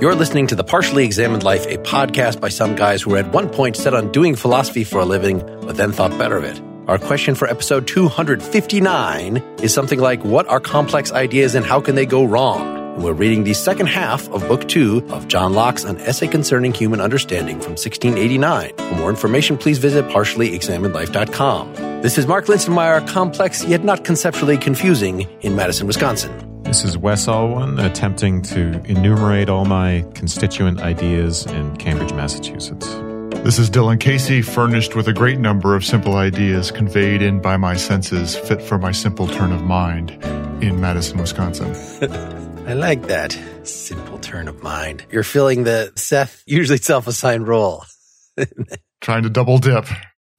You're listening to The Partially Examined Life, a podcast by some guys who were at one point set on doing philosophy for a living, but then thought better of it. Our question for episode 259 is something like What are complex ideas and how can they go wrong? And we're reading the second half of book two of John Locke's An Essay Concerning Human Understanding from 1689. For more information, please visit partiallyexaminedlife.com. This is Mark Linsenmayer, complex yet not conceptually confusing in Madison, Wisconsin. This is Wes Alwan attempting to enumerate all my constituent ideas in Cambridge, Massachusetts. This is Dylan Casey, furnished with a great number of simple ideas conveyed in by my senses, fit for my simple turn of mind in Madison, Wisconsin. I like that simple turn of mind. You're filling the Seth usually self-assigned role. Trying to double dip.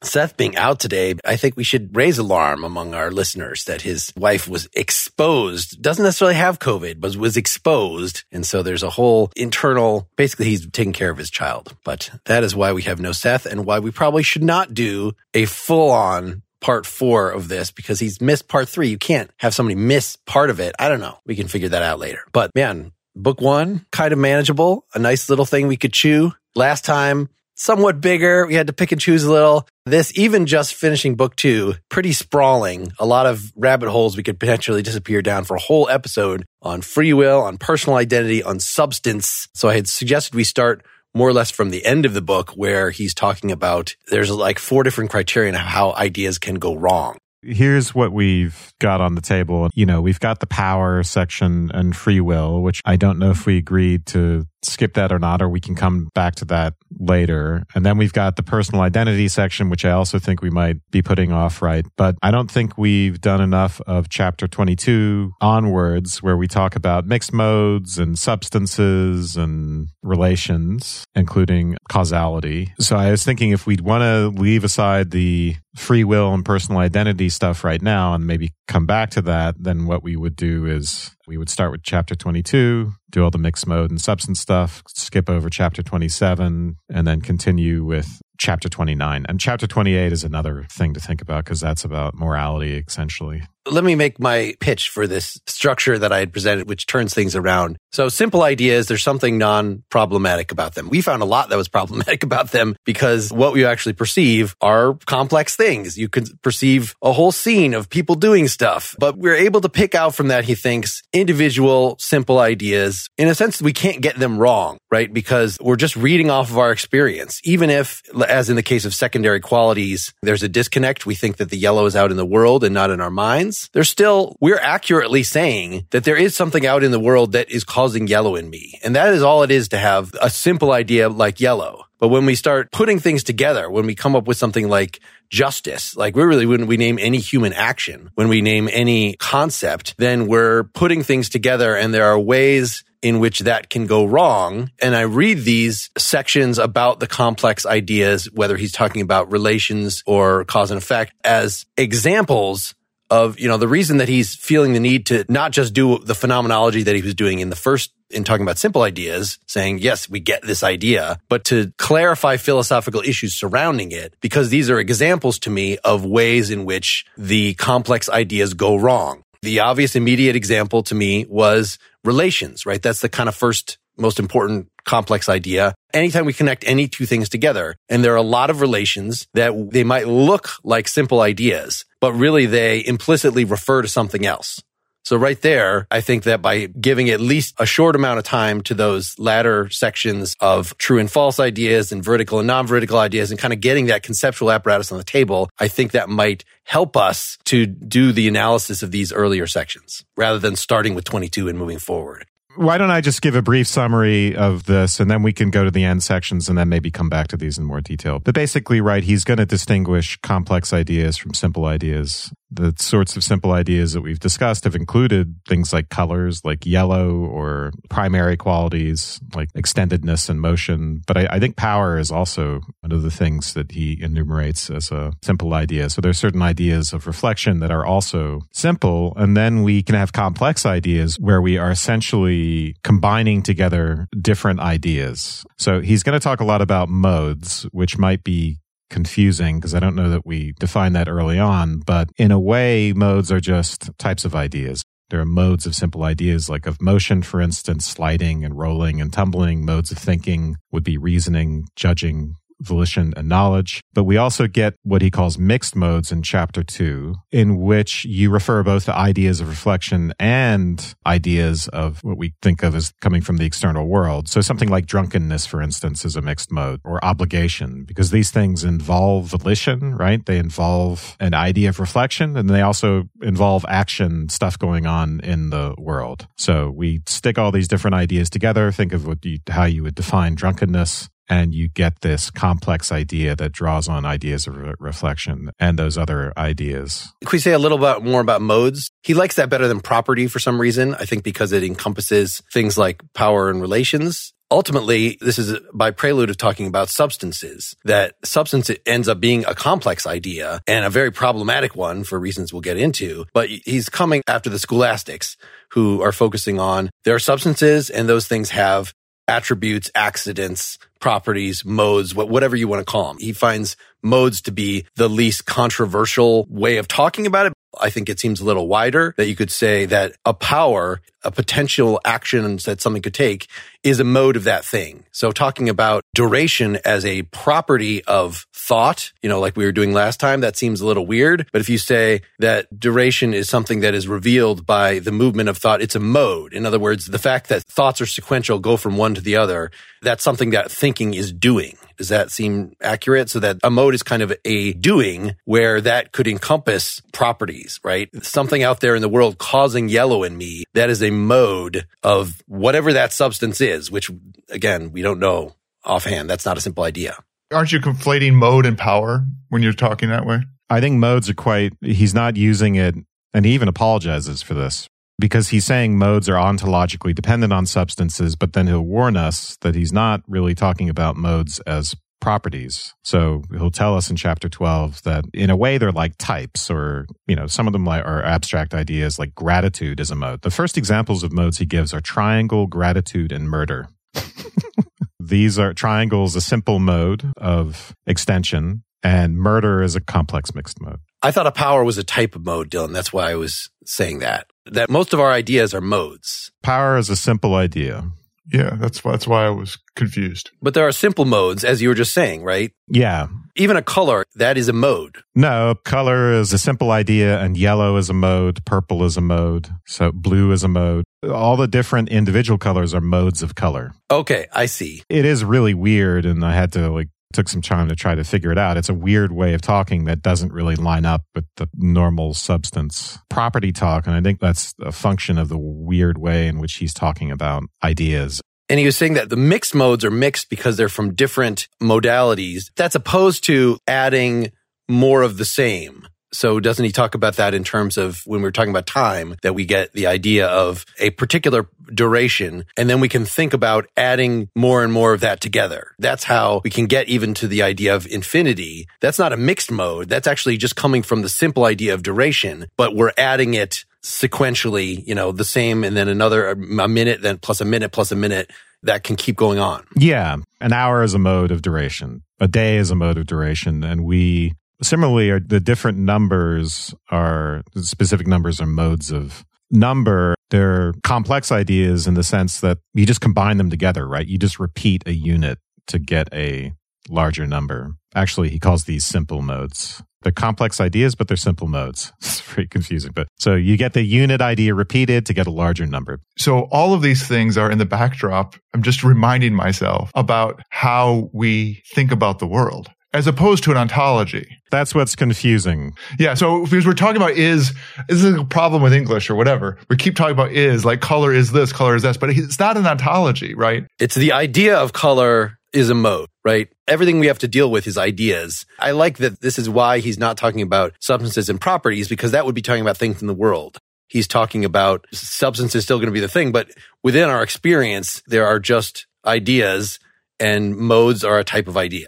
Seth being out today, I think we should raise alarm among our listeners that his wife was exposed, doesn't necessarily have COVID, but was exposed. And so there's a whole internal, basically he's taking care of his child. But that is why we have no Seth and why we probably should not do a full on part four of this because he's missed part three. You can't have somebody miss part of it. I don't know. We can figure that out later. But man, book one, kind of manageable, a nice little thing we could chew. Last time, somewhat bigger. We had to pick and choose a little. This, even just finishing book two, pretty sprawling. A lot of rabbit holes we could potentially disappear down for a whole episode on free will, on personal identity, on substance. So I had suggested we start more or less from the end of the book where he's talking about there's like four different criteria of how ideas can go wrong. Here's what we've got on the table. You know, we've got the power section and free will, which I don't know if we agreed to skip that or not, or we can come back to that later. And then we've got the personal identity section, which I also think we might be putting off right. But I don't think we've done enough of chapter 22 onwards where we talk about mixed modes and substances and relations, including causality. So I was thinking if we'd want to leave aside the free will and personal identity stuff right now and maybe come back to that, then what we would do is we would start with chapter 22, do all the mixed mode and substance stuff, skip over chapter 27, and then continue with chapter 29. And chapter 28 is another thing to think about because that's about morality, essentially. Let me make my pitch for this structure that I had presented, which turns things around. So simple ideas, there's something non-problematic about them. We found a lot that was problematic about them because what we actually perceive are complex things. You can perceive a whole scene of people doing stuff, but we're able to pick out from that, he thinks, individual simple ideas. In a sense, we can't get them wrong, right? Because we're just reading off of our experience. Even if, as in the case of secondary qualities, there's a disconnect. We think that the yellow is out in the world and not in our minds. There's still, we're accurately saying that there is something out in the world that is causing yellow in me. And that is all it is to have a simple idea like yellow. But when we start putting things together, when we come up with something like justice, like we really, when we name any human action, when we name any concept, then we're putting things together and there are ways in which that can go wrong. And I read these sections about the complex ideas, whether he's talking about relations or cause and effect as examples of, you know, the reason that he's feeling the need to not just do the phenomenology that he was doing in the first in talking about simple ideas, saying, yes, we get this idea, but to clarify philosophical issues surrounding it, because these are examples to me of ways in which the complex ideas go wrong. The obvious immediate example to me was relations, right? That's the kind of first most important complex idea. Anytime we connect any two things together, and there are a lot of relations that they might look like simple ideas, but really they implicitly refer to something else. So right there, I think that by giving at least a short amount of time to those latter sections of true and false ideas and veridical and non-veridical ideas and kind of getting that conceptual apparatus on the table, I think that might help us to do the analysis of these earlier sections rather than starting with 22 and moving forward why don't I just give a brief summary of this and then we can go to the end sections and then maybe come back to these in more detail. But basically, right, he's going to distinguish complex ideas from simple ideas the sorts of simple ideas that we've discussed have included things like colors, like yellow, or primary qualities like extendedness and motion. But I, I, think power is also one of the things that he enumerates as a simple idea. So there's certain ideas of reflection that are also simple. And then we can have complex ideas where we are essentially combining together different ideas. So he's going to talk a lot about modes, which might be confusing because I don't know that we define that early on, but in a way, modes are just types of ideas. There are modes of simple ideas, like of motion, for instance, sliding and rolling and tumbling. Modes of thinking would be reasoning, judging, volition, and knowledge. But we also get what he calls mixed modes in chapter two, in which you refer both to ideas of reflection and ideas of what we think of as coming from the external world. So something like drunkenness, for instance, is a mixed mode or obligation, because these things involve volition, right? They involve an idea of reflection and they also involve action, stuff going on in the world. So we stick all these different ideas together. Think of what you, how you would define drunkenness and you get this complex idea that draws on ideas of re- reflection and those other ideas. Can we say a little bit more about modes? He likes that better than property for some reason. I think because it encompasses things like power and relations. Ultimately, this is by prelude of talking about substances, that substance ends up being a complex idea and a very problematic one for reasons we'll get into. But he's coming after the scholastics who are focusing on there are substances and those things have attributes, accidents, properties, modes, whatever you want to call them. He finds modes to be the least controversial way of talking about it. I think it seems a little wider that you could say that a power, a potential action that something could take is a mode of that thing. So talking about duration as a property of thought, you know, like we were doing last time, that seems a little weird. But if you say that duration is something that is revealed by the movement of thought, it's a mode. In other words, the fact that thoughts are sequential, go from one to the other, that's something that thinking is doing. Does that seem accurate? So that a mode is kind of a doing where that could encompass properties, right? Something out there in the world causing yellow in me. That is a mode of whatever that substance is, which again, we don't know offhand. That's not a simple idea. Aren't you conflating mode and power when you're talking that way? I think modes are quite, he's not using it, and he even apologizes for this because he's saying modes are ontologically dependent on substances, but then he'll warn us that he's not really talking about modes as properties. So he'll tell us in chapter 12 that in a way they're like types or, you know, some of them are abstract ideas like gratitude is a mode. The first examples of modes he gives are triangle, gratitude, and murder. These are triangles, a simple mode of extension and murder is a complex mixed mode. I thought a power was a type of mode, Dylan. That's why I was saying that. That most of our ideas are modes. Power is a simple idea. Yeah, that's why, that's why I was confused. But there are simple modes, as you were just saying, right? Yeah. Even a color, that is a mode. No, color is a simple idea, and yellow is a mode, purple is a mode, so blue is a mode. All the different individual colors are modes of color. Okay, I see. It is really weird, and I had to like took some time to try to figure it out. It's a weird way of talking that doesn't really line up with the normal substance property talk. And I think that's a function of the weird way in which he's talking about ideas. And he was saying that the mixed modes are mixed because they're from different modalities. That's opposed to adding more of the same. So doesn't he talk about that in terms of when we're talking about time that we get the idea of a particular duration and then we can think about adding more and more of that together. That's how we can get even to the idea of infinity. That's not a mixed mode. That's actually just coming from the simple idea of duration, but we're adding it sequentially, you know, the same and then another a minute, then plus a minute, plus a minute that can keep going on. Yeah. An hour is a mode of duration. A day is a mode of duration. And we Similarly, are the different numbers are specific numbers are modes of number. They're complex ideas in the sense that you just combine them together, right? You just repeat a unit to get a larger number. Actually, he calls these simple modes. They're complex ideas, but they're simple modes. It's very confusing. But so you get the unit idea repeated to get a larger number. So all of these things are in the backdrop. I'm just reminding myself about how we think about the world as opposed to an ontology. That's what's confusing. Yeah. So because we're talking about is, this is a problem with English or whatever. We keep talking about is like color is this, color is this, but it's not an ontology, right? It's the idea of color is a mode, right? Everything we have to deal with is ideas. I like that this is why he's not talking about substances and properties because that would be talking about things in the world. He's talking about substance is still going to be the thing, but within our experience, there are just ideas and modes are a type of idea.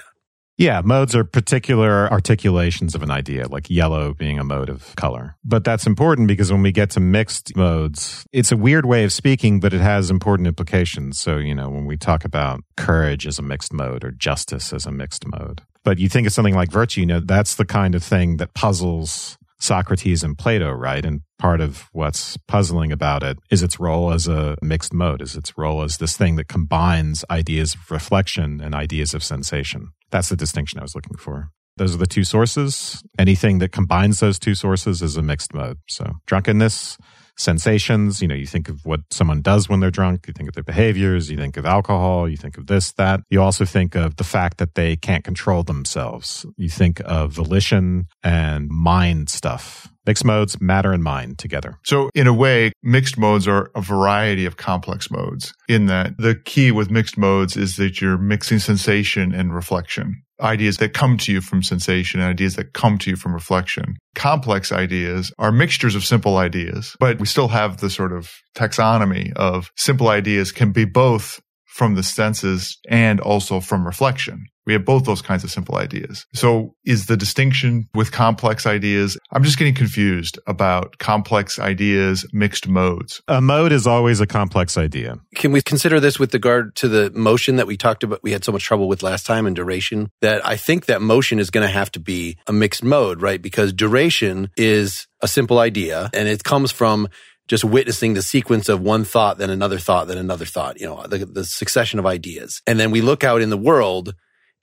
Yeah, modes are particular articulations of an idea, like yellow being a mode of color. But that's important because when we get to mixed modes, it's a weird way of speaking, but it has important implications. So, you know, when we talk about courage as a mixed mode or justice as a mixed mode. But you think of something like virtue, you know, that's the kind of thing that puzzles Socrates and Plato, right? And part of what's puzzling about it is its role as a mixed mode, is its role as this thing that combines ideas of reflection and ideas of sensation. That's the distinction I was looking for. Those are the two sources. Anything that combines those two sources is a mixed mode. So drunkenness, sensations. You know, you think of what someone does when they're drunk. You think of their behaviors. You think of alcohol. You think of this, that. You also think of the fact that they can't control themselves. You think of volition and mind stuff. Mixed modes, matter and mind together. So in a way, mixed modes are a variety of complex modes in that the key with mixed modes is that you're mixing sensation and reflection. Ideas that come to you from sensation and ideas that come to you from reflection. Complex ideas are mixtures of simple ideas, but we still have the sort of taxonomy of simple ideas can be both from the senses and also from reflection. We have both those kinds of simple ideas. So is the distinction with complex ideas? I'm just getting confused about complex ideas, mixed modes. A mode is always a complex idea. Can we consider this with regard to the motion that we talked about? We had so much trouble with last time and duration that I think that motion is going to have to be a mixed mode, right? Because duration is a simple idea and it comes from just witnessing the sequence of one thought, then another thought, then another thought, you know, the, the succession of ideas. And then we look out in the world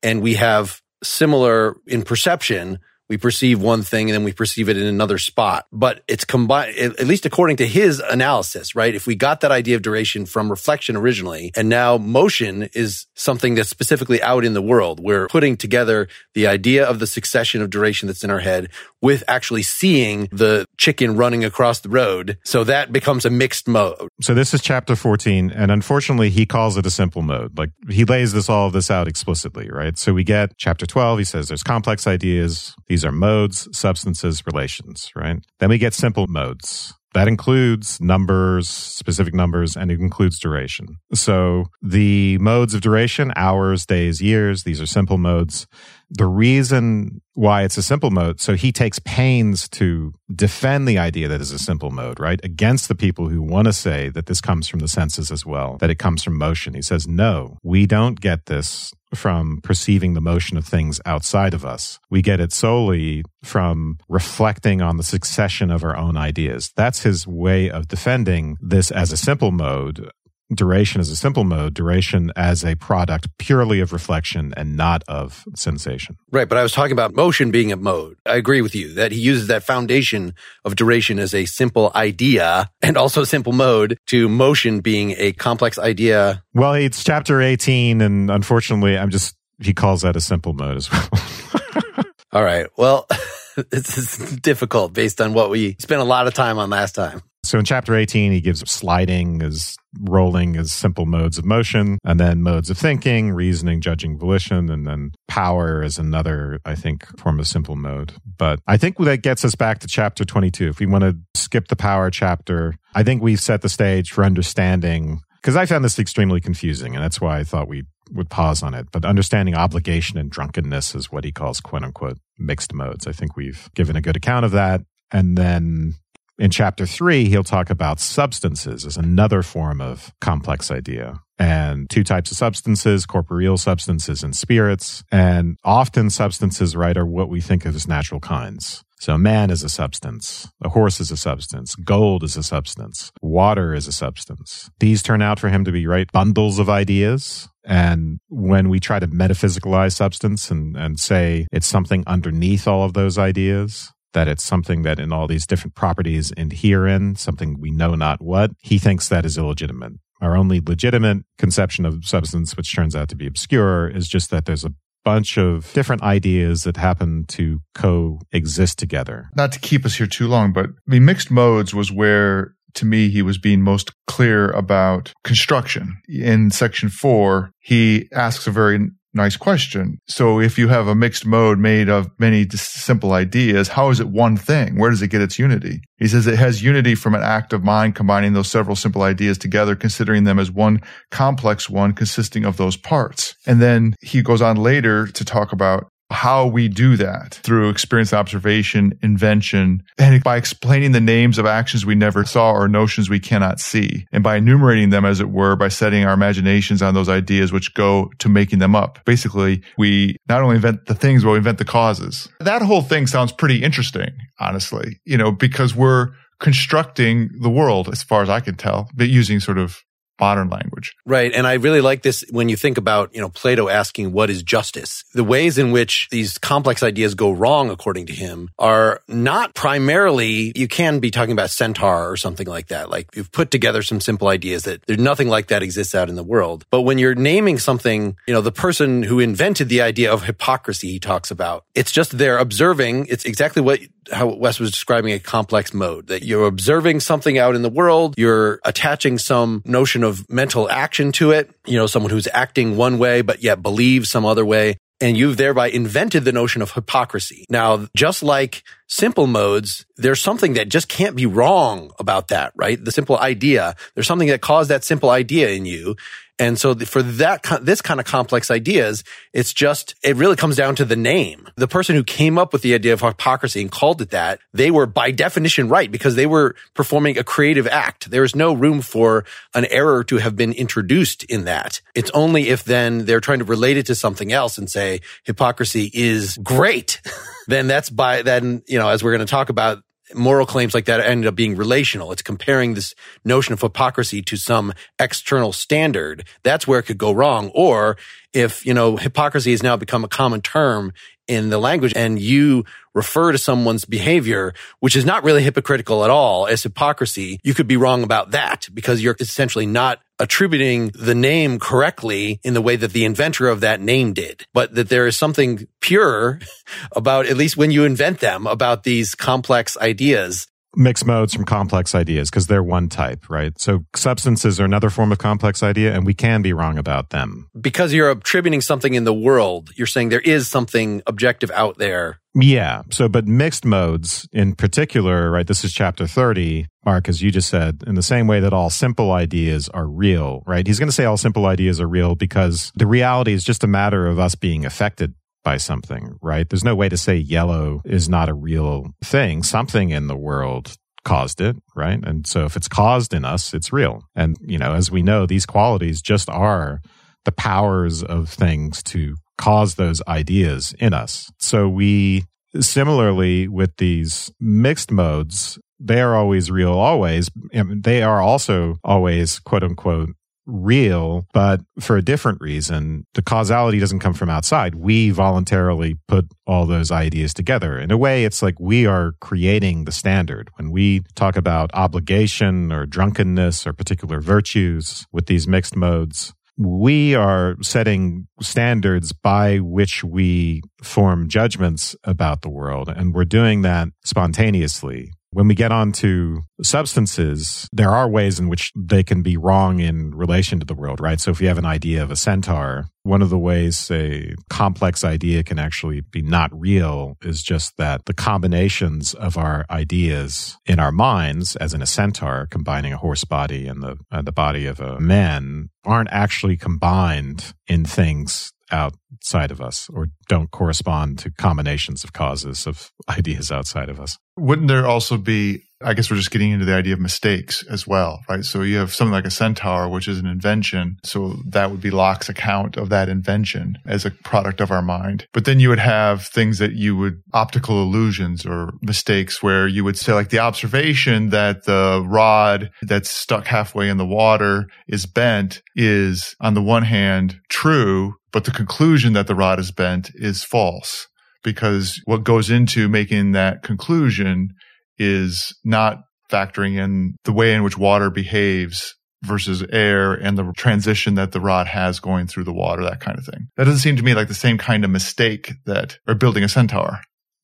and we have similar in perception we perceive one thing and then we perceive it in another spot. But it's combined, at least according to his analysis, right? If we got that idea of duration from reflection originally, and now motion is something that's specifically out in the world, we're putting together the idea of the succession of duration that's in our head with actually seeing the chicken running across the road. So that becomes a mixed mode. So this is chapter 14. And unfortunately, he calls it a simple mode. Like he lays this, all of this out explicitly, right? So we get chapter 12. He says there's complex ideas. These are modes, substances, relations, right? Then we get simple modes. That includes numbers, specific numbers, and it includes duration. So the modes of duration, hours, days, years, these are simple modes. The reason why it's a simple mode, so he takes pains to defend the idea that it's a simple mode, right? Against the people who want to say that this comes from the senses as well, that it comes from motion. He says, no, we don't get this from perceiving the motion of things outside of us. We get it solely from reflecting on the succession of our own ideas. That's his way of defending this as a simple mode duration as a simple mode, duration as a product purely of reflection and not of sensation. Right. But I was talking about motion being a mode. I agree with you that he uses that foundation of duration as a simple idea and also simple mode to motion being a complex idea. Well, it's chapter 18. And unfortunately, I'm just, he calls that a simple mode as well. All right. Well, this is difficult based on what we spent a lot of time on last time. So in chapter 18, he gives sliding as rolling as simple modes of motion, and then modes of thinking, reasoning, judging, volition, and then power is another, I think, form of simple mode. But I think that gets us back to chapter 22. If we want to skip the power chapter, I think we've set the stage for understanding, because I found this extremely confusing, and that's why I thought we would pause on it. But understanding obligation and drunkenness is what he calls quote unquote mixed modes. I think we've given a good account of that. And then in chapter three, he'll talk about substances as another form of complex idea and two types of substances, corporeal substances and spirits. And often substances, right, are what we think of as natural kinds. So man is a substance. A horse is a substance. Gold is a substance. Water is a substance. These turn out for him to be, right, bundles of ideas. And when we try to metaphysicalize substance and, and say it's something underneath all of those ideas, that it's something that in all these different properties inhere in, something we know not what, he thinks that is illegitimate. Our only legitimate conception of substance, which turns out to be obscure, is just that there's a bunch of different ideas that happen to coexist together. Not to keep us here too long, but I mean, mixed modes was where to me, he was being most clear about construction. In section four, he asks a very Nice question. So if you have a mixed mode made of many simple ideas, how is it one thing? Where does it get its unity? He says it has unity from an act of mind combining those several simple ideas together, considering them as one complex one consisting of those parts. And then he goes on later to talk about how we do that through experience, observation, invention, and by explaining the names of actions we never saw or notions we cannot see. And by enumerating them, as it were, by setting our imaginations on those ideas which go to making them up. Basically, we not only invent the things, but we invent the causes. That whole thing sounds pretty interesting, honestly, you know, because we're constructing the world as far as I can tell, but using sort of modern language. Right. And I really like this when you think about, you know, Plato asking what is justice. The ways in which these complex ideas go wrong, according to him, are not primarily, you can be talking about centaur or something like that. Like you've put together some simple ideas that there's nothing like that exists out in the world. But when you're naming something, you know, the person who invented the idea of hypocrisy he talks about, it's just they're observing. It's exactly what how Wes was describing a complex mode that you're observing something out in the world. You're attaching some notion of mental action to it. You know, someone who's acting one way, but yet believes some other way. And you've thereby invented the notion of hypocrisy. Now, just like simple modes, there's something that just can't be wrong about that, right? The simple idea. There's something that caused that simple idea in you. And so for that, this kind of complex ideas, it's just, it really comes down to the name. The person who came up with the idea of hypocrisy and called it that, they were by definition right because they were performing a creative act. There is no room for an error to have been introduced in that. It's only if then they're trying to relate it to something else and say hypocrisy is great. then that's by, then, you know, as we're going to talk about, moral claims like that ended up being relational. It's comparing this notion of hypocrisy to some external standard. That's where it could go wrong. Or if, you know, hypocrisy has now become a common term in the language and you refer to someone's behavior, which is not really hypocritical at all as hypocrisy, you could be wrong about that because you're essentially not attributing the name correctly in the way that the inventor of that name did, but that there is something pure about, at least when you invent them, about these complex ideas mixed modes from complex ideas because they're one type, right? So substances are another form of complex idea and we can be wrong about them. Because you're attributing something in the world, you're saying there is something objective out there. Yeah. So, but mixed modes in particular, right? This is chapter 30. Mark, as you just said, in the same way that all simple ideas are real, right? He's going to say all simple ideas are real because the reality is just a matter of us being affected by something, right? There's no way to say yellow is not a real thing. Something in the world caused it, right? And so if it's caused in us, it's real. And, you know, as we know, these qualities just are the powers of things to cause those ideas in us. So we similarly with these mixed modes, they are always real, always. They are also always quote unquote real, but for a different reason. The causality doesn't come from outside. We voluntarily put all those ideas together. In a way, it's like we are creating the standard. When we talk about obligation or drunkenness or particular virtues with these mixed modes, we are setting standards by which we form judgments about the world. And we're doing that spontaneously. When we get onto substances, there are ways in which they can be wrong in relation to the world, right? So if you have an idea of a centaur, one of the ways a complex idea can actually be not real is just that the combinations of our ideas in our minds, as in a centaur, combining a horse body and the, and the body of a man, aren't actually combined in things outside of us or don't correspond to combinations of causes of ideas outside of us. Wouldn't there also be, I guess we're just getting into the idea of mistakes as well, right? So you have something like a centaur, which is an invention. So that would be Locke's account of that invention as a product of our mind. But then you would have things that you would optical illusions or mistakes where you would say like the observation that the rod that's stuck halfway in the water is bent is on the one hand true, but the conclusion that the rod is bent is false because what goes into making that conclusion is not factoring in the way in which water behaves versus air and the transition that the rod has going through the water, that kind of thing. That doesn't seem to me like the same kind of mistake that, or building a centaur.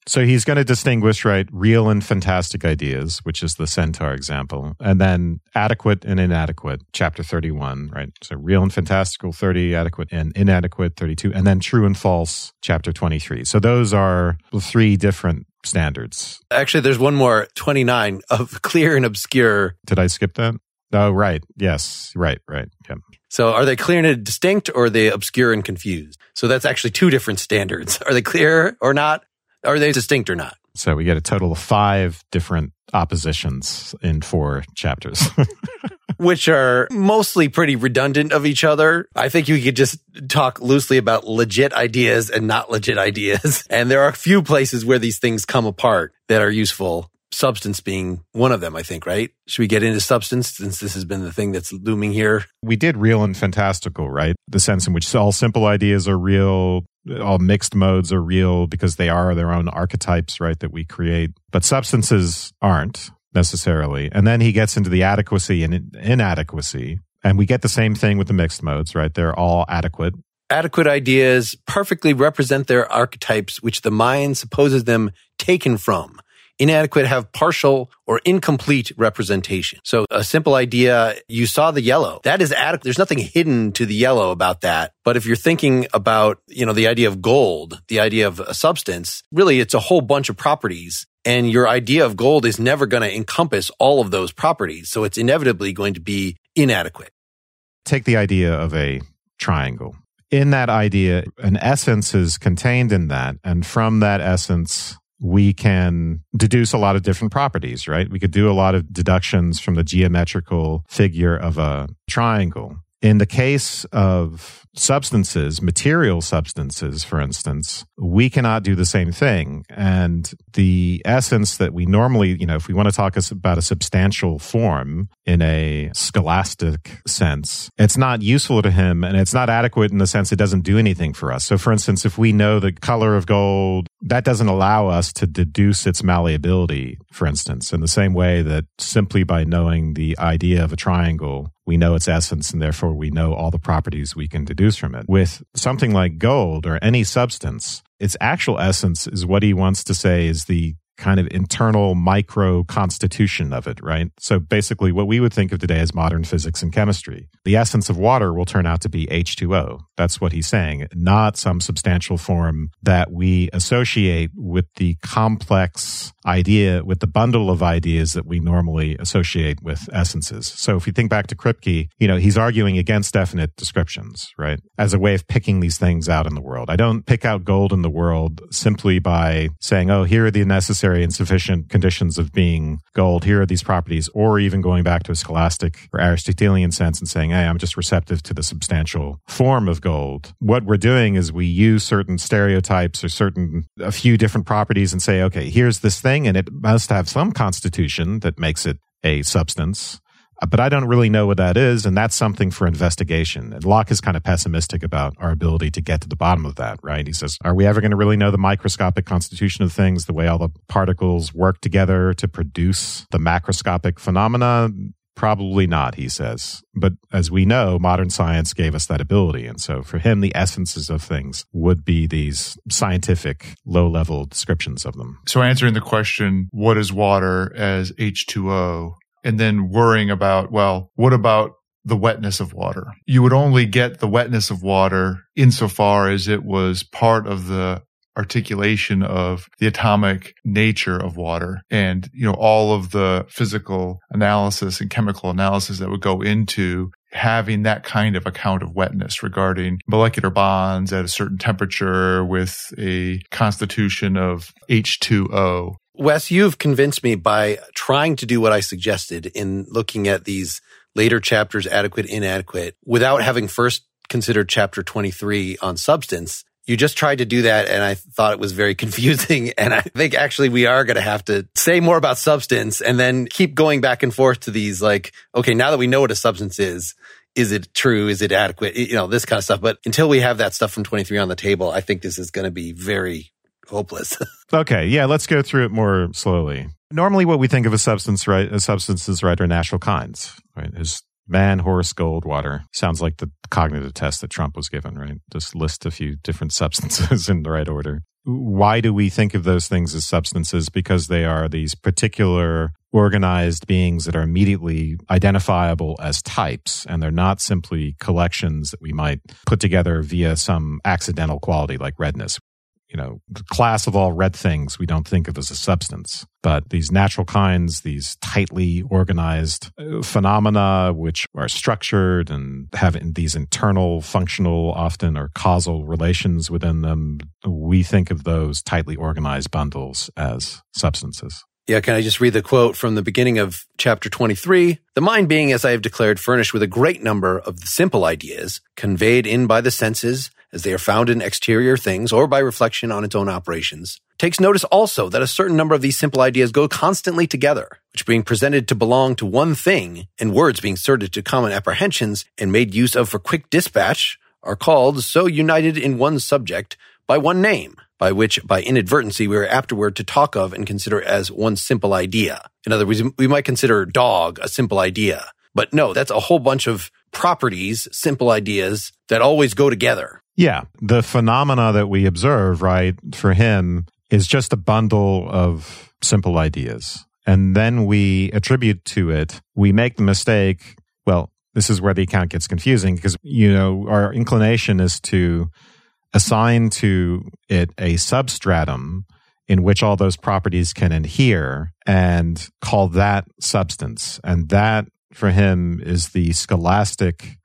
So he's going to distinguish, right, real and fantastic ideas, which is the centaur example, and then adequate and inadequate, chapter 31, right? So real and fantastical 30, adequate and inadequate 32, and then true and false, chapter 23. So those are three different standards. Actually, there's one more, 29, of clear and obscure. Did I skip that? Oh, right. Yes. Right. Right. Yeah. So are they clear and distinct or are they obscure and confused? So that's actually two different standards. Are they clear or not? Are they distinct or not? So we get a total of five different oppositions in four chapters. which are mostly pretty redundant of each other. I think you could just talk loosely about legit ideas and not legit ideas. And there are a few places where these things come apart that are useful. Substance being one of them, I think, right? Should we get into substance since this has been the thing that's looming here? We did real and fantastical, right? The sense in which all simple ideas are real, all mixed modes are real because they are their own archetypes, right? That we create. But substances aren't necessarily. And then he gets into the adequacy and inadequacy. And we get the same thing with the mixed modes, right? They're all adequate. Adequate ideas perfectly represent their archetypes, which the mind supposes them taken from. Inadequate have partial or incomplete representation. So a simple idea, you saw the yellow. That is adequate. There's nothing hidden to the yellow about that. But if you're thinking about, you know, the idea of gold, the idea of a substance, really it's a whole bunch of properties and your idea of gold is never going to encompass all of those properties. So it's inevitably going to be inadequate. Take the idea of a triangle. In that idea, an essence is contained in that. And from that essence, we can deduce a lot of different properties, right? We could do a lot of deductions from the geometrical figure of a triangle. In the case of substances, material substances, for instance, we cannot do the same thing. And the essence that we normally, you know, if we want to talk about a substantial form in a scholastic sense, it's not useful to him and it's not adequate in the sense it doesn't do anything for us. So, for instance, if we know the color of gold, that doesn't allow us to deduce its malleability, for instance, in the same way that simply by knowing the idea of a triangle, we know its essence and therefore we know all the properties we can deduce from it. With something like gold or any substance, its actual essence is what he wants to say is the kind of internal micro constitution of it, right? So basically, what we would think of today as modern physics and chemistry. The essence of water will turn out to be H2O. That's what he's saying, not some substantial form that we associate with the complex idea, with the bundle of ideas that we normally associate with essences. So if you think back to Kripke, you know, he's arguing against definite descriptions, right? As a way of picking these things out in the world. I don't pick out gold in the world simply by saying, oh, here are the necessary necessary and sufficient conditions of being gold. Here are these properties, or even going back to a scholastic or Aristotelian sense and saying, hey, I'm just receptive to the substantial form of gold. What we're doing is we use certain stereotypes or certain, a few different properties and say, okay, here's this thing, and it must have some constitution that makes it a substance Uh, but I don't really know what that is. And that's something for investigation. And Locke is kind of pessimistic about our ability to get to the bottom of that, right? He says, are we ever going to really know the microscopic constitution of things, the way all the particles work together to produce the macroscopic phenomena? Probably not, he says. But as we know, modern science gave us that ability. And so for him, the essences of things would be these scientific low level descriptions of them. So answering the question, what is water as H2O? And then worrying about, well, what about the wetness of water? You would only get the wetness of water insofar as it was part of the articulation of the atomic nature of water and you know all of the physical analysis and chemical analysis that would go into having that kind of account of wetness regarding molecular bonds at a certain temperature with a constitution of H2O Wes, you've convinced me by trying to do what I suggested in looking at these later chapters, adequate, inadequate, without having first considered chapter 23 on substance. You just tried to do that and I thought it was very confusing. And I think actually we are going to have to say more about substance and then keep going back and forth to these like, okay, now that we know what a substance is, is it true? Is it adequate? You know, this kind of stuff. But until we have that stuff from 23 on the table, I think this is going to be very hopeless. okay, yeah, let's go through it more slowly. Normally, what we think of a substance, right, as substances, right, are natural kinds, right? Is man, horse, gold, water. Sounds like the cognitive test that Trump was given, right? Just list a few different substances in the right order. Why do we think of those things as substances? Because they are these particular organized beings that are immediately identifiable as types, and they're not simply collections that we might put together via some accidental quality like redness you know, the class of all red things we don't think of as a substance. But these natural kinds, these tightly organized uh, phenomena, which are structured and have these internal, functional, often or causal relations within them, we think of those tightly organized bundles as substances. Yeah, can I just read the quote from the beginning of chapter 23? The mind being, as I have declared, furnished with a great number of the simple ideas conveyed in by the senses as they are found in exterior things or by reflection on its own operations, takes notice also that a certain number of these simple ideas go constantly together, which being presented to belong to one thing and words being inserted to common apprehensions and made use of for quick dispatch are called so united in one subject by one name by which by inadvertency we are afterward to talk of and consider as one simple idea. In other words, we might consider dog a simple idea, but no, that's a whole bunch of properties, simple ideas that always go together. Yeah. The phenomena that we observe, right, for him is just a bundle of simple ideas. And then we attribute to it, we make the mistake. Well, this is where the account gets confusing because, you know, our inclination is to assign to it a substratum in which all those properties can adhere and call that substance. And that for him is the scholastic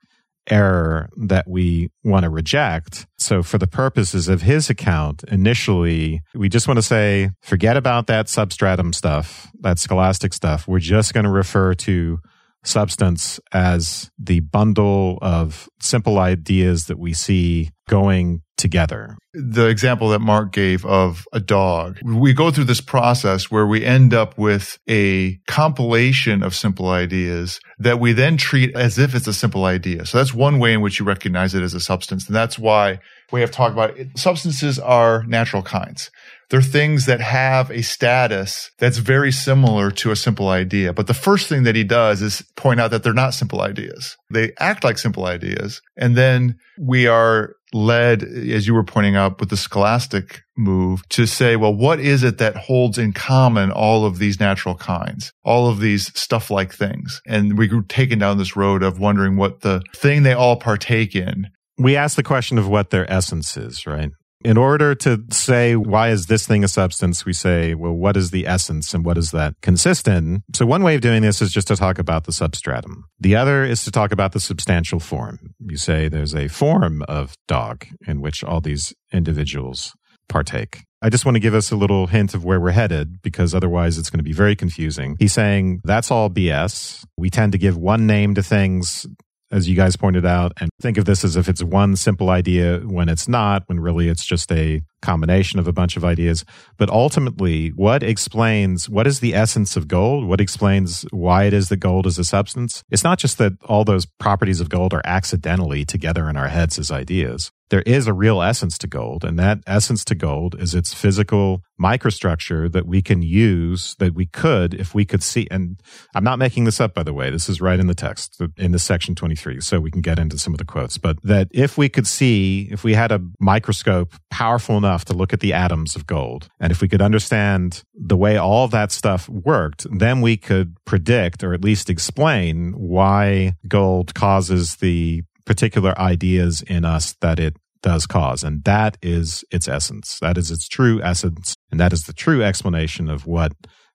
error that we want to reject. So for the purposes of his account, initially, we just want to say, forget about that substratum stuff, that scholastic stuff. We're just going to refer to substance as the bundle of simple ideas that we see going together. The example that Mark gave of a dog, we go through this process where we end up with a compilation of simple ideas that we then treat as if it's a simple idea. So that's one way in which you recognize it as a substance. And that's why we have talked about it. substances are natural kinds. They're things that have a status that's very similar to a simple idea. But the first thing that he does is point out that they're not simple ideas. They act like simple ideas. And then we are led, as you were pointing out with the scholastic move to say, well, what is it that holds in common all of these natural kinds, all of these stuff like things? And we were taken down this road of wondering what the thing they all partake in. We ask the question of what their essence is, right? In order to say, why is this thing a substance? We say, well, what is the essence and what does that consist in? So one way of doing this is just to talk about the substratum. The other is to talk about the substantial form. You say there's a form of dog in which all these individuals partake. I just want to give us a little hint of where we're headed because otherwise it's going to be very confusing. He's saying that's all BS. We tend to give one name to things as you guys pointed out, and think of this as if it's one simple idea when it's not, when really it's just a combination of a bunch of ideas. But ultimately, what explains what is the essence of gold? What explains why it is that gold is a substance? It's not just that all those properties of gold are accidentally together in our heads as ideas there is a real essence to gold, and that essence to gold is its physical microstructure that we can use, that we could, if we could see. And I'm not making this up, by the way. This is right in the text, in the section 23, so we can get into some of the quotes. But that if we could see, if we had a microscope powerful enough to look at the atoms of gold, and if we could understand the way all that stuff worked, then we could predict or at least explain why gold causes the particular ideas in us that it does cause. And that is its essence. That is its true essence. And that is the true explanation of what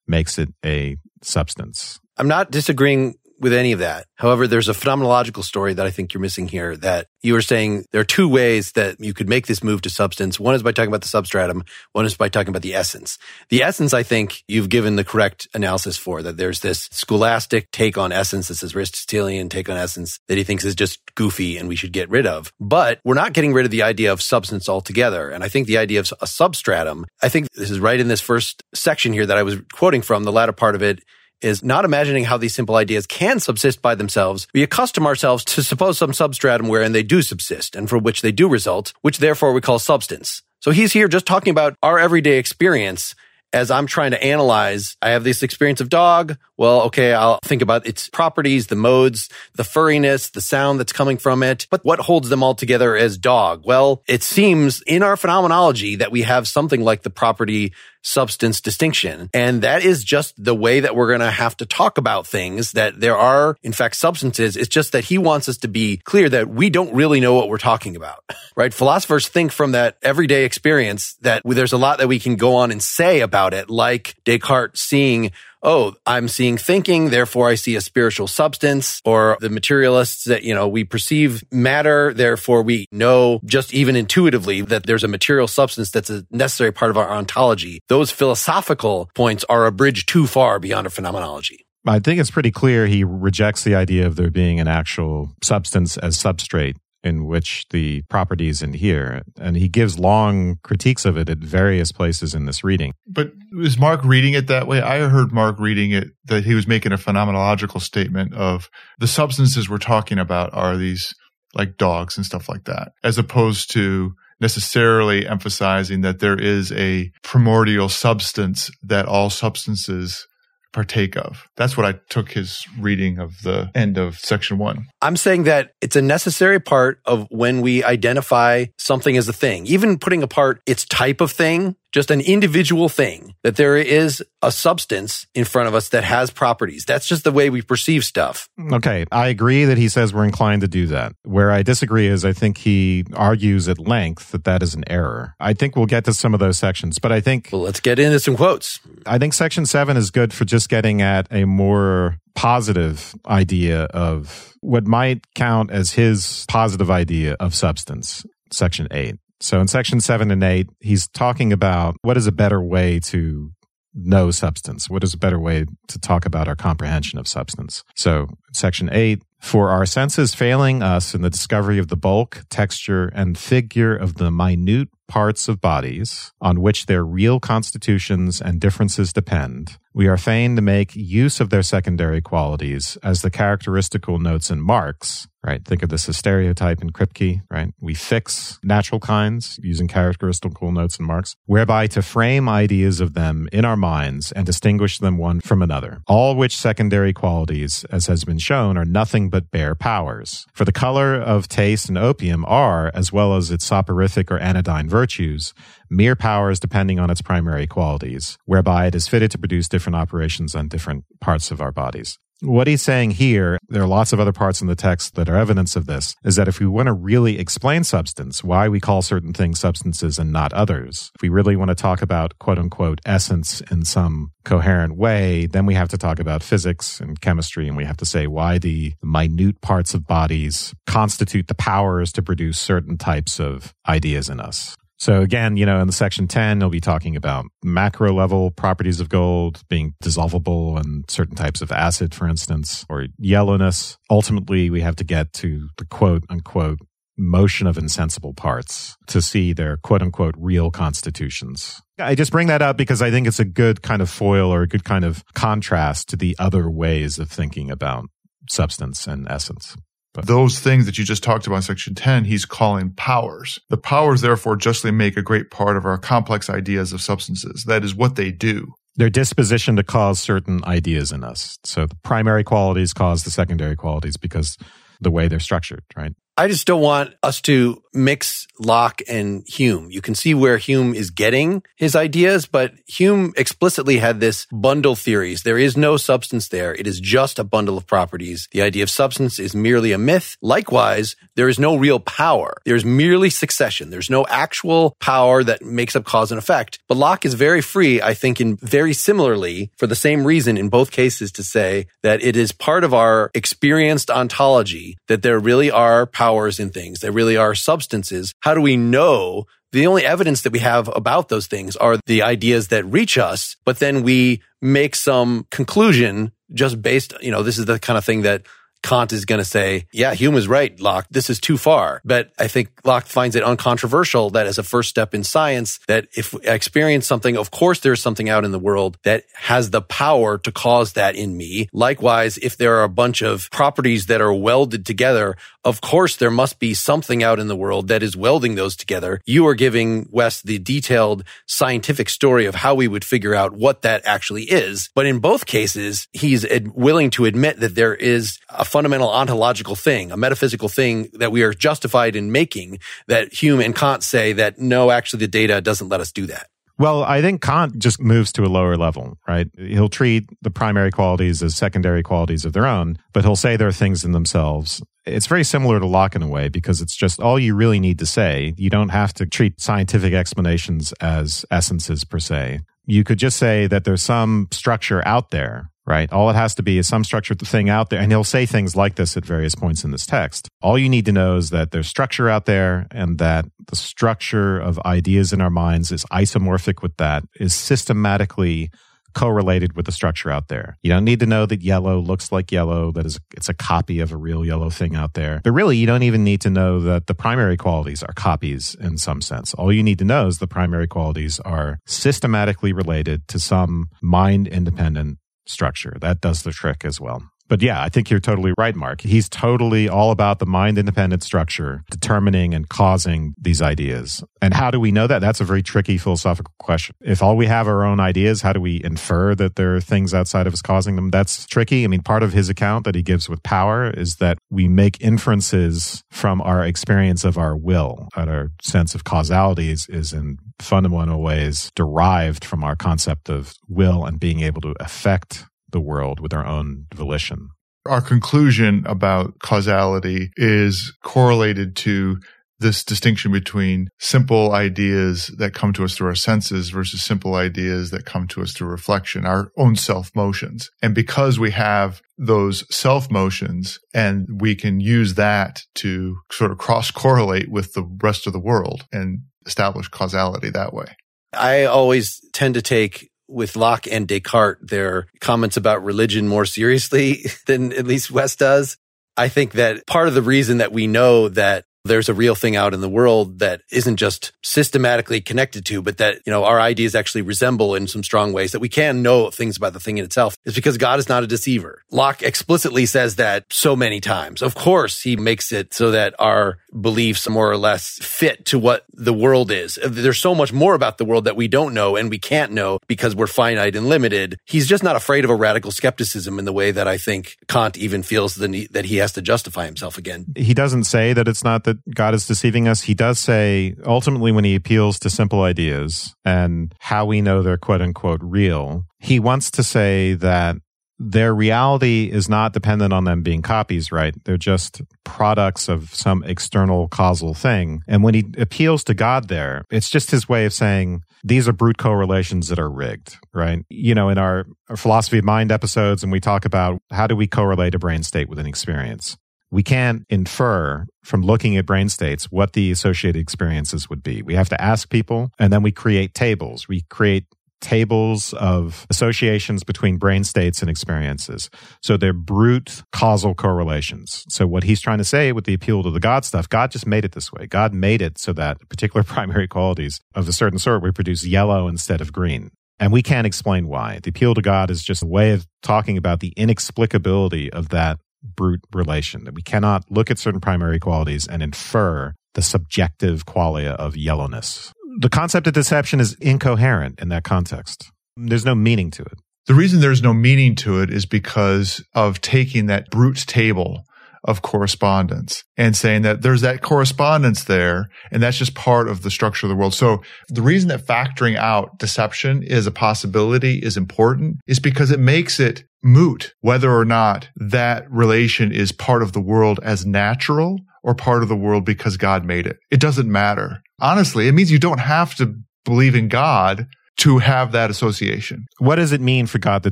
makes it a substance. I'm not disagreeing with any of that. However, there's a phenomenological story that I think you're missing here that you were saying there are two ways that you could make this move to substance. One is by talking about the substratum. One is by talking about the essence. The essence, I think you've given the correct analysis for that there's this scholastic take on essence. This is Aristotelian take on essence that he thinks is just goofy and we should get rid of. But we're not getting rid of the idea of substance altogether. And I think the idea of a substratum, I think this is right in this first section here that I was quoting from the latter part of it is not imagining how these simple ideas can subsist by themselves. We accustom ourselves to suppose some substratum wherein they do subsist and from which they do result, which therefore we call substance. So he's here just talking about our everyday experience as I'm trying to analyze, I have this experience of dog. Well, okay, I'll think about its properties, the modes, the furriness, the sound that's coming from it. But what holds them all together as dog? Well, it seems in our phenomenology that we have something like the property substance distinction. And that is just the way that we're going to have to talk about things that there are, in fact, substances. It's just that he wants us to be clear that we don't really know what we're talking about, right? Philosophers think from that everyday experience that there's a lot that we can go on and say about it, like Descartes seeing oh, I'm seeing thinking, therefore I see a spiritual substance, or the materialists that, you know, we perceive matter, therefore we know just even intuitively that there's a material substance that's a necessary part of our ontology. Those philosophical points are a bridge too far beyond a phenomenology. I think it's pretty clear he rejects the idea of there being an actual substance as substrate in which the properties inhere. And he gives long critiques of it at various places in this reading. But is Mark reading it that way? I heard Mark reading it that he was making a phenomenological statement of the substances we're talking about are these like dogs and stuff like that, as opposed to necessarily emphasizing that there is a primordial substance that all substances partake of. That's what I took his reading of the end of section one. I'm saying that it's a necessary part of when we identify something as a thing, even putting apart its type of thing just an individual thing, that there is a substance in front of us that has properties. That's just the way we perceive stuff. Okay. I agree that he says we're inclined to do that. Where I disagree is I think he argues at length that that is an error. I think we'll get to some of those sections, but I think. Well, let's get into some quotes. I think section seven is good for just getting at a more positive idea of what might count as his positive idea of substance, section eight. So in section seven and eight, he's talking about what is a better way to know substance? What is a better way to talk about our comprehension of substance? So section eight, for our senses failing us in the discovery of the bulk, texture, and figure of the minute parts of bodies on which their real constitutions and differences depend, we are fain to make use of their secondary qualities as the characteristical notes and marks, right? Think of this as stereotype in Kripke, right? We fix natural kinds using characteristical notes and marks, whereby to frame ideas of them in our minds and distinguish them one from another. All which secondary qualities, as has been shown, are nothing but bare powers. For the color of taste and opium are, as well as its soporific or anodyne virtues, mere powers depending on its primary qualities, whereby it is fitted to produce different operations on different parts of our bodies. What he's saying here, there are lots of other parts in the text that are evidence of this, is that if we want to really explain substance, why we call certain things substances and not others, if we really want to talk about quote unquote essence in some coherent way, then we have to talk about physics and chemistry and we have to say why the minute parts of bodies constitute the powers to produce certain types of ideas in us. So again, you know, in the section 10, he'll be talking about macro level properties of gold being dissolvable in certain types of acid, for instance, or yellowness. Ultimately, we have to get to the quote unquote motion of insensible parts to see their quote unquote real constitutions. I just bring that up because I think it's a good kind of foil or a good kind of contrast to the other ways of thinking about substance and essence. But those things that you just talked about in section 10, he's calling powers. The powers therefore justly make a great part of our complex ideas of substances. That is what they do. Their disposition to cause certain ideas in us. So the primary qualities cause the secondary qualities because the way they're structured, right? I just don't want us to mix Locke and Hume. You can see where Hume is getting his ideas, but Hume explicitly had this bundle theories. There is no substance there. It is just a bundle of properties. The idea of substance is merely a myth. Likewise, there is no real power. There's merely succession. There's no actual power that makes up cause and effect. But Locke is very free, I think, in very similarly for the same reason in both cases to say that it is part of our experienced ontology that there really are powers in things. They really are substances. How do we know the only evidence that we have about those things are the ideas that reach us, but then we make some conclusion just based, you know, this is the kind of thing that Kant is going to say, yeah, Hume is right, Locke. This is too far. But I think Locke finds it uncontroversial that as a first step in science, that if I experience something, of course, there's something out in the world that has the power to cause that in me. Likewise, if there are a bunch of properties that are welded together, of course, there must be something out in the world that is welding those together. You are giving Wes the detailed scientific story of how we would figure out what that actually is. But in both cases, he's willing to admit that there is a fundamental ontological thing, a metaphysical thing that we are justified in making that Hume and Kant say that no, actually the data doesn't let us do that. Well, I think Kant just moves to a lower level, right? He'll treat the primary qualities as secondary qualities of their own, but he'll say they're things in themselves. It's very similar to Locke in a way because it's just all you really need to say. You don't have to treat scientific explanations as essences per se. You could just say that there's some structure out there right? All it has to be is some structured thing out there. And he'll say things like this at various points in this text. All you need to know is that there's structure out there and that the structure of ideas in our minds is isomorphic with that, is systematically correlated with the structure out there. You don't need to know that yellow looks like yellow, that is it's a copy of a real yellow thing out there. But really you don't even need to know that the primary qualities are copies in some sense. All you need to know is the primary qualities are systematically related to some mind independent structure. That does the trick as well. But yeah, I think you're totally right, Mark. He's totally all about the mind independent structure determining and causing these ideas. And how do we know that? That's a very tricky philosophical question. If all we have are our own ideas, how do we infer that there are things outside of us causing them? That's tricky. I mean, part of his account that he gives with power is that we make inferences from our experience of our will, and our sense of causality is, is in fundamental ways derived from our concept of will and being able to affect the world with our own volition. Our conclusion about causality is correlated to this distinction between simple ideas that come to us through our senses versus simple ideas that come to us through reflection, our own self motions. And because we have those self motions and we can use that to sort of cross correlate with the rest of the world and establish causality that way. I always tend to take with Locke and Descartes their comments about religion more seriously than at least Wes does. I think that part of the reason that we know that there's a real thing out in the world that isn't just systematically connected to, but that, you know, our ideas actually resemble in some strong ways that we can know things about the thing in itself is because God is not a deceiver. Locke explicitly says that so many times. Of course, he makes it so that our beliefs more or less fit to what the world is. There's so much more about the world that we don't know and we can't know because we're finite and limited. He's just not afraid of a radical skepticism in the way that I think Kant even feels the need, that he has to justify himself again. He doesn't say that it's not that God is deceiving us. He does say ultimately when he appeals to simple ideas and how we know they're quote unquote real, he wants to say that their reality is not dependent on them being copies, right? They're just products of some external causal thing. And when he appeals to God there, it's just his way of saying these are brute correlations that are rigged, right? You know, in our, our philosophy of mind episodes, and we talk about how do we correlate a brain state with an experience? We can't infer from looking at brain states what the associated experiences would be. We have to ask people and then we create tables. We create tables of associations between brain states and experiences. So they're brute causal correlations. So what he's trying to say with the appeal to the God stuff, God just made it this way. God made it so that particular primary qualities of a certain sort we produce yellow instead of green. And we can't explain why. The appeal to God is just a way of talking about the inexplicability of that brute relation, that we cannot look at certain primary qualities and infer the subjective qualia of yellowness. The concept of deception is incoherent in that context. There's no meaning to it. The reason there's no meaning to it is because of taking that brute table of correspondence and saying that there's that correspondence there and that's just part of the structure of the world. So the reason that factoring out deception is a possibility is important is because it makes it moot whether or not that relation is part of the world as natural or part of the world because God made it. It doesn't matter. Honestly, it means you don't have to believe in God to have that association. What does it mean for God to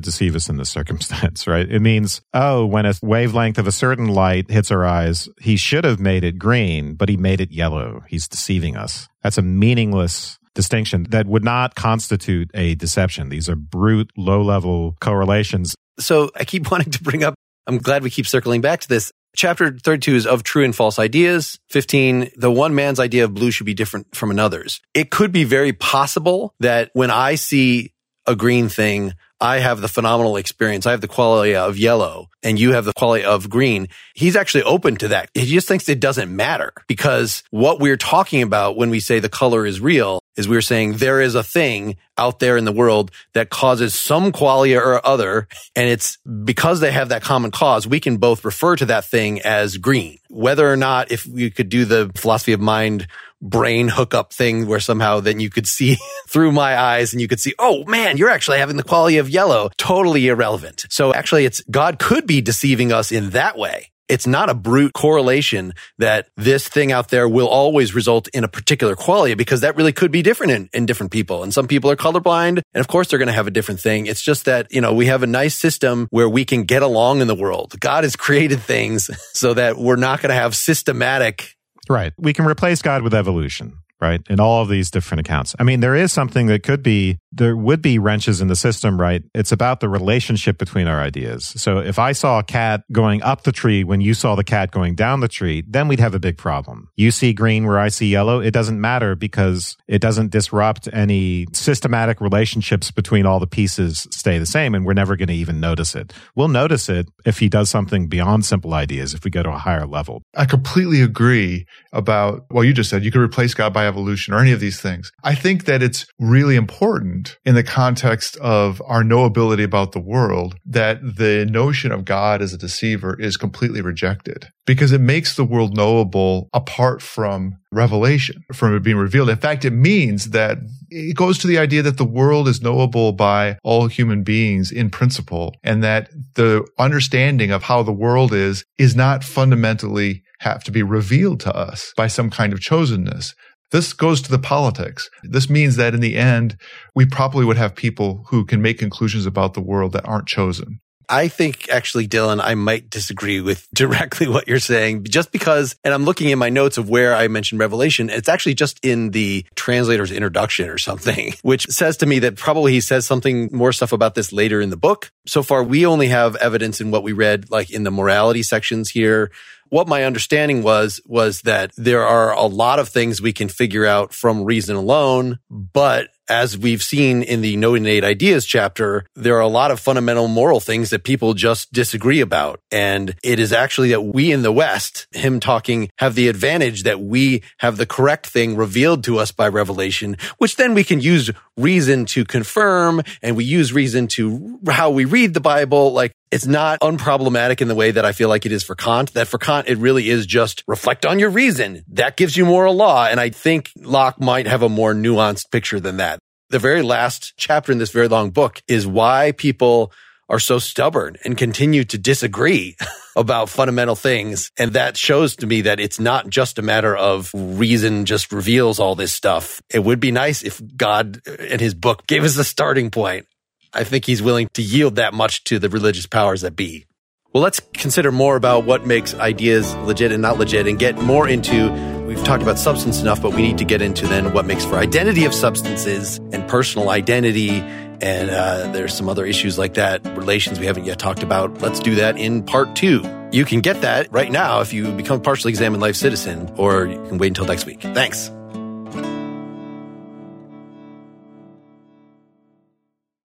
deceive us in this circumstance, right? It means, oh, when a wavelength of a certain light hits our eyes, he should have made it green, but he made it yellow. He's deceiving us. That's a meaningless distinction that would not constitute a deception. These are brute, low level correlations. So I keep wanting to bring up, I'm glad we keep circling back to this. Chapter 32 is of true and false ideas. 15, the one man's idea of blue should be different from another's. It could be very possible that when I see a green thing, I have the phenomenal experience. I have the quality of yellow and you have the quality of green. He's actually open to that. He just thinks it doesn't matter because what we're talking about when we say the color is real is we were saying there is a thing out there in the world that causes some qualia or other. And it's because they have that common cause, we can both refer to that thing as green. Whether or not if we could do the philosophy of mind brain hookup thing where somehow then you could see through my eyes and you could see, oh man, you're actually having the quality of yellow. Totally irrelevant. So actually it's God could be deceiving us in that way. It's not a brute correlation that this thing out there will always result in a particular quality because that really could be different in, in different people. And some people are colorblind. And of course, they're going to have a different thing. It's just that, you know, we have a nice system where we can get along in the world. God has created things so that we're not going to have systematic Right. We can replace God with evolution right? In all of these different accounts. I mean, there is something that could be, there would be wrenches in the system, right? It's about the relationship between our ideas. So if I saw a cat going up the tree when you saw the cat going down the tree, then we'd have a big problem. You see green where I see yellow. It doesn't matter because it doesn't disrupt any systematic relationships between all the pieces stay the same. And we're never going to even notice it. We'll notice it if he does something beyond simple ideas, if we go to a higher level. I completely agree about what you just said. You could replace God by evolution or any of these things. I think that it's really important in the context of our knowability about the world that the notion of God as a deceiver is completely rejected because it makes the world knowable apart from revelation, from it being revealed. In fact, it means that it goes to the idea that the world is knowable by all human beings in principle and that the understanding of how the world is is not fundamentally have to be revealed to us by some kind of chosenness. This goes to the politics. This means that in the end, we probably would have people who can make conclusions about the world that aren't chosen. I think actually, Dylan, I might disagree with directly what you're saying just because, and I'm looking in my notes of where I mentioned Revelation. It's actually just in the translator's introduction or something, which says to me that probably he says something more stuff about this later in the book. So far, we only have evidence in what we read, like in the morality sections here what my understanding was, was that there are a lot of things we can figure out from reason alone, but as we've seen in the No Innate Ideas chapter, there are a lot of fundamental moral things that people just disagree about. And it is actually that we in the West, him talking, have the advantage that we have the correct thing revealed to us by revelation, which then we can use reason to confirm and we use reason to how we read the Bible. Like it's not unproblematic in the way that I feel like it is for Kant, that for Kant, it really is just reflect on your reason. That gives you moral law. And I think Locke might have a more nuanced picture than that the very last chapter in this very long book is why people are so stubborn and continue to disagree about fundamental things. And that shows to me that it's not just a matter of reason just reveals all this stuff. It would be nice if God and his book gave us a starting point. I think he's willing to yield that much to the religious powers that be. Well, let's consider more about what makes ideas legit and not legit and get more into we've talked about substance enough, but we need to get into then what makes for identity of substances and personal identity. And uh, there's some other issues like that, relations we haven't yet talked about. Let's do that in part two. You can get that right now if you become partially examined life citizen, or you can wait until next week. Thanks.